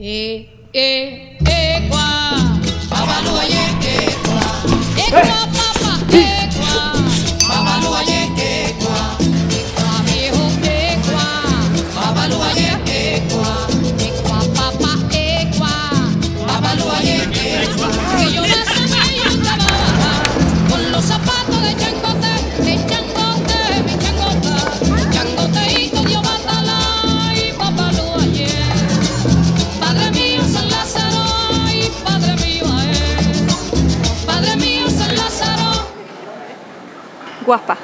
Eh, eh, eh, e, E, Equa, Babalua, Guaspa.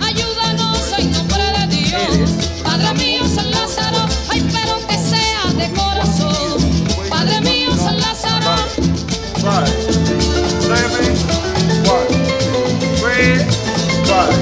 Ayúdanos en nombre de Dios. Padre mío, San Lázaro, ay, pero que sea de corazón. Padre mío, San Lázaro. five, seven, one, three, five,